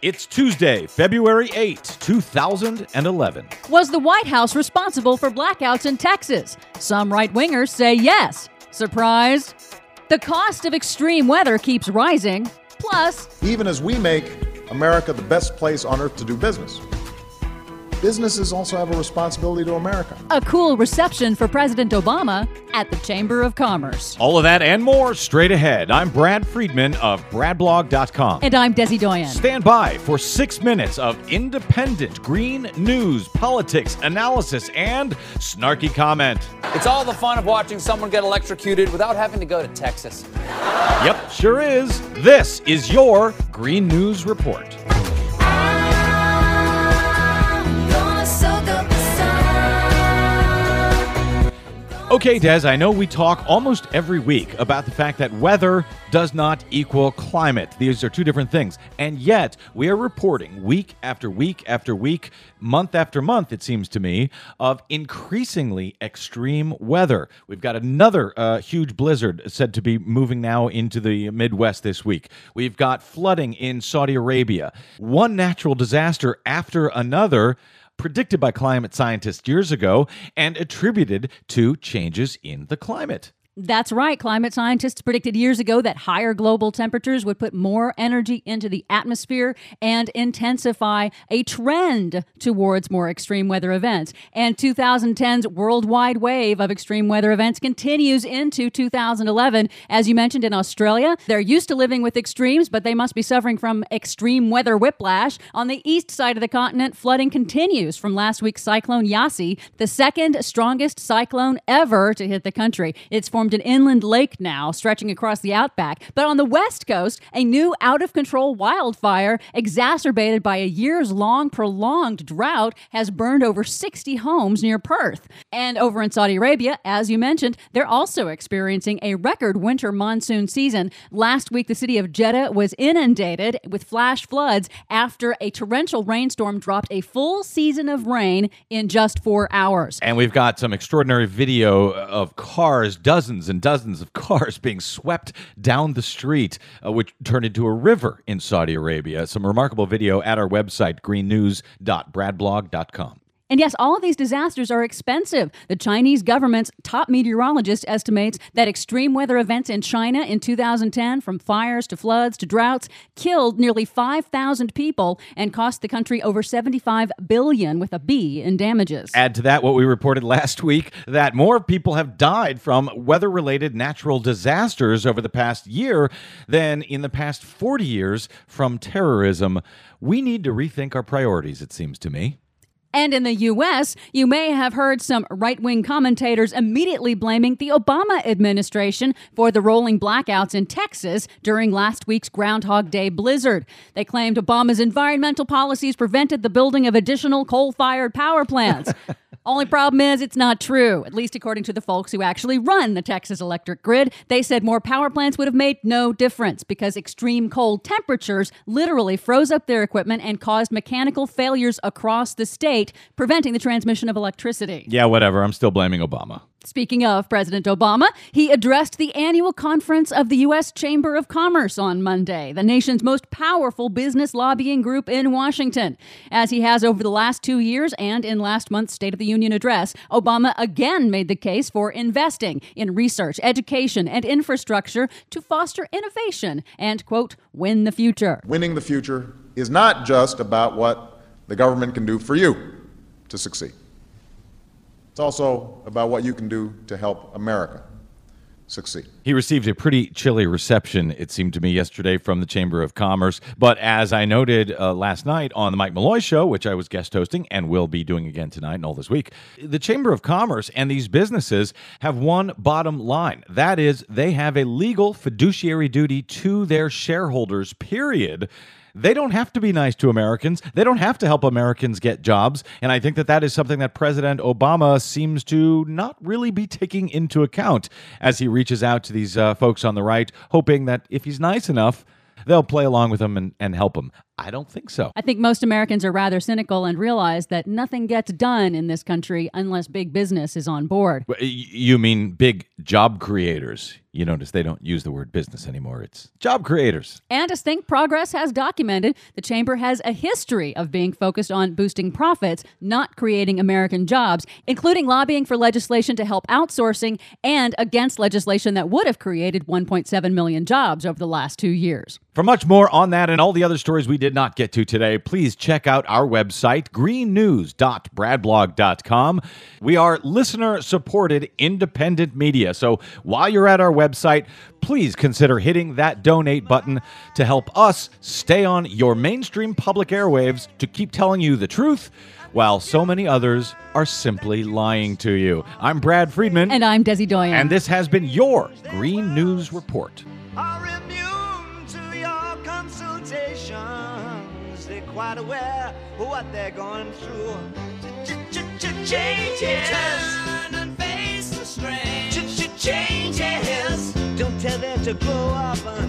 It's Tuesday, February 8, 2011. Was the White House responsible for blackouts in Texas? Some right wingers say yes. Surprised? The cost of extreme weather keeps rising. Plus, even as we make America the best place on earth to do business businesses also have a responsibility to America. A cool reception for President Obama at the Chamber of Commerce. All of that and more straight ahead. I'm Brad Friedman of BradBlog.com. And I'm Desi Doyen. Stand by for six minutes of independent green news, politics, analysis, and snarky comment. It's all the fun of watching someone get electrocuted without having to go to Texas. Yep, sure is. This is your Green News Report. Okay, Des, I know we talk almost every week about the fact that weather does not equal climate. These are two different things. And yet, we are reporting week after week after week, month after month, it seems to me, of increasingly extreme weather. We've got another uh, huge blizzard said to be moving now into the Midwest this week. We've got flooding in Saudi Arabia. One natural disaster after another predicted by climate scientists years ago and attributed to changes in the climate. That's right. Climate scientists predicted years ago that higher global temperatures would put more energy into the atmosphere and intensify a trend towards more extreme weather events. And 2010's worldwide wave of extreme weather events continues into 2011. As you mentioned in Australia, they're used to living with extremes, but they must be suffering from extreme weather whiplash. On the east side of the continent, flooding continues from last week's cyclone Yasi, the second strongest cyclone ever to hit the country. It's formed formed an inland lake now stretching across the outback. But on the west coast, a new out of control wildfire, exacerbated by a years long prolonged drought, has burned over 60 homes near Perth. And over in Saudi Arabia, as you mentioned, they're also experiencing a record winter monsoon season. Last week, the city of Jeddah was inundated with flash floods after a torrential rainstorm dropped a full season of rain in just four hours. And we've got some extraordinary video of cars, dozens dozens and dozens of cars being swept down the street, uh, which turned into a river in Saudi Arabia. Some remarkable video at our website, greennews.bradblog.com. And yes, all of these disasters are expensive. The Chinese government's top meteorologist estimates that extreme weather events in China in 2010, from fires to floods to droughts, killed nearly 5,000 people and cost the country over 75 billion with a B in damages. Add to that what we reported last week that more people have died from weather-related natural disasters over the past year than in the past 40 years from terrorism. We need to rethink our priorities, it seems to me. And in the U.S., you may have heard some right wing commentators immediately blaming the Obama administration for the rolling blackouts in Texas during last week's Groundhog Day blizzard. They claimed Obama's environmental policies prevented the building of additional coal fired power plants. Only problem is it's not true, at least according to the folks who actually run the Texas electric grid. They said more power plants would have made no difference because extreme cold temperatures literally froze up their equipment and caused mechanical failures across the state, preventing the transmission of electricity. Yeah, whatever. I'm still blaming Obama. Speaking of President Obama, he addressed the annual conference of the U.S. Chamber of Commerce on Monday, the nation's most powerful business lobbying group in Washington. As he has over the last two years and in last month's State of the Union address, Obama again made the case for investing in research, education, and infrastructure to foster innovation and, quote, win the future. Winning the future is not just about what the government can do for you to succeed. It's also about what you can do to help America succeed. He received a pretty chilly reception, it seemed to me, yesterday from the Chamber of Commerce. But as I noted uh, last night on the Mike Malloy show, which I was guest hosting and will be doing again tonight and all this week, the Chamber of Commerce and these businesses have one bottom line. That is, they have a legal fiduciary duty to their shareholders, period they don't have to be nice to Americans. They don't have to help Americans get jobs. And I think that that is something that President Obama seems to not really be taking into account as he reaches out to these uh, folks on the right, hoping that if he's nice enough, they'll play along with him and, and help them. I don't think so. I think most Americans are rather cynical and realize that nothing gets done in this country unless big business is on board. You mean big job creators? You notice they don't use the word business anymore. It's job creators. And as Think Progress has documented, the Chamber has a history of being focused on boosting profits, not creating American jobs, including lobbying for legislation to help outsourcing and against legislation that would have created 1.7 million jobs over the last two years. For much more on that and all the other stories we did not get to today, please check out our website, greennews.bradblog.com. We are listener supported independent media. So while you're at our website, please consider hitting that donate button to help us stay on your mainstream public airwaves to keep telling you the truth while so many others are simply lying to you. I'm Brad Friedman. And I'm Desi Doyen. And this has been your Green News Report. They're quite aware of what they're going through. Changes. Turn and face the strain. Changes. Don't tell them to grow up out of it.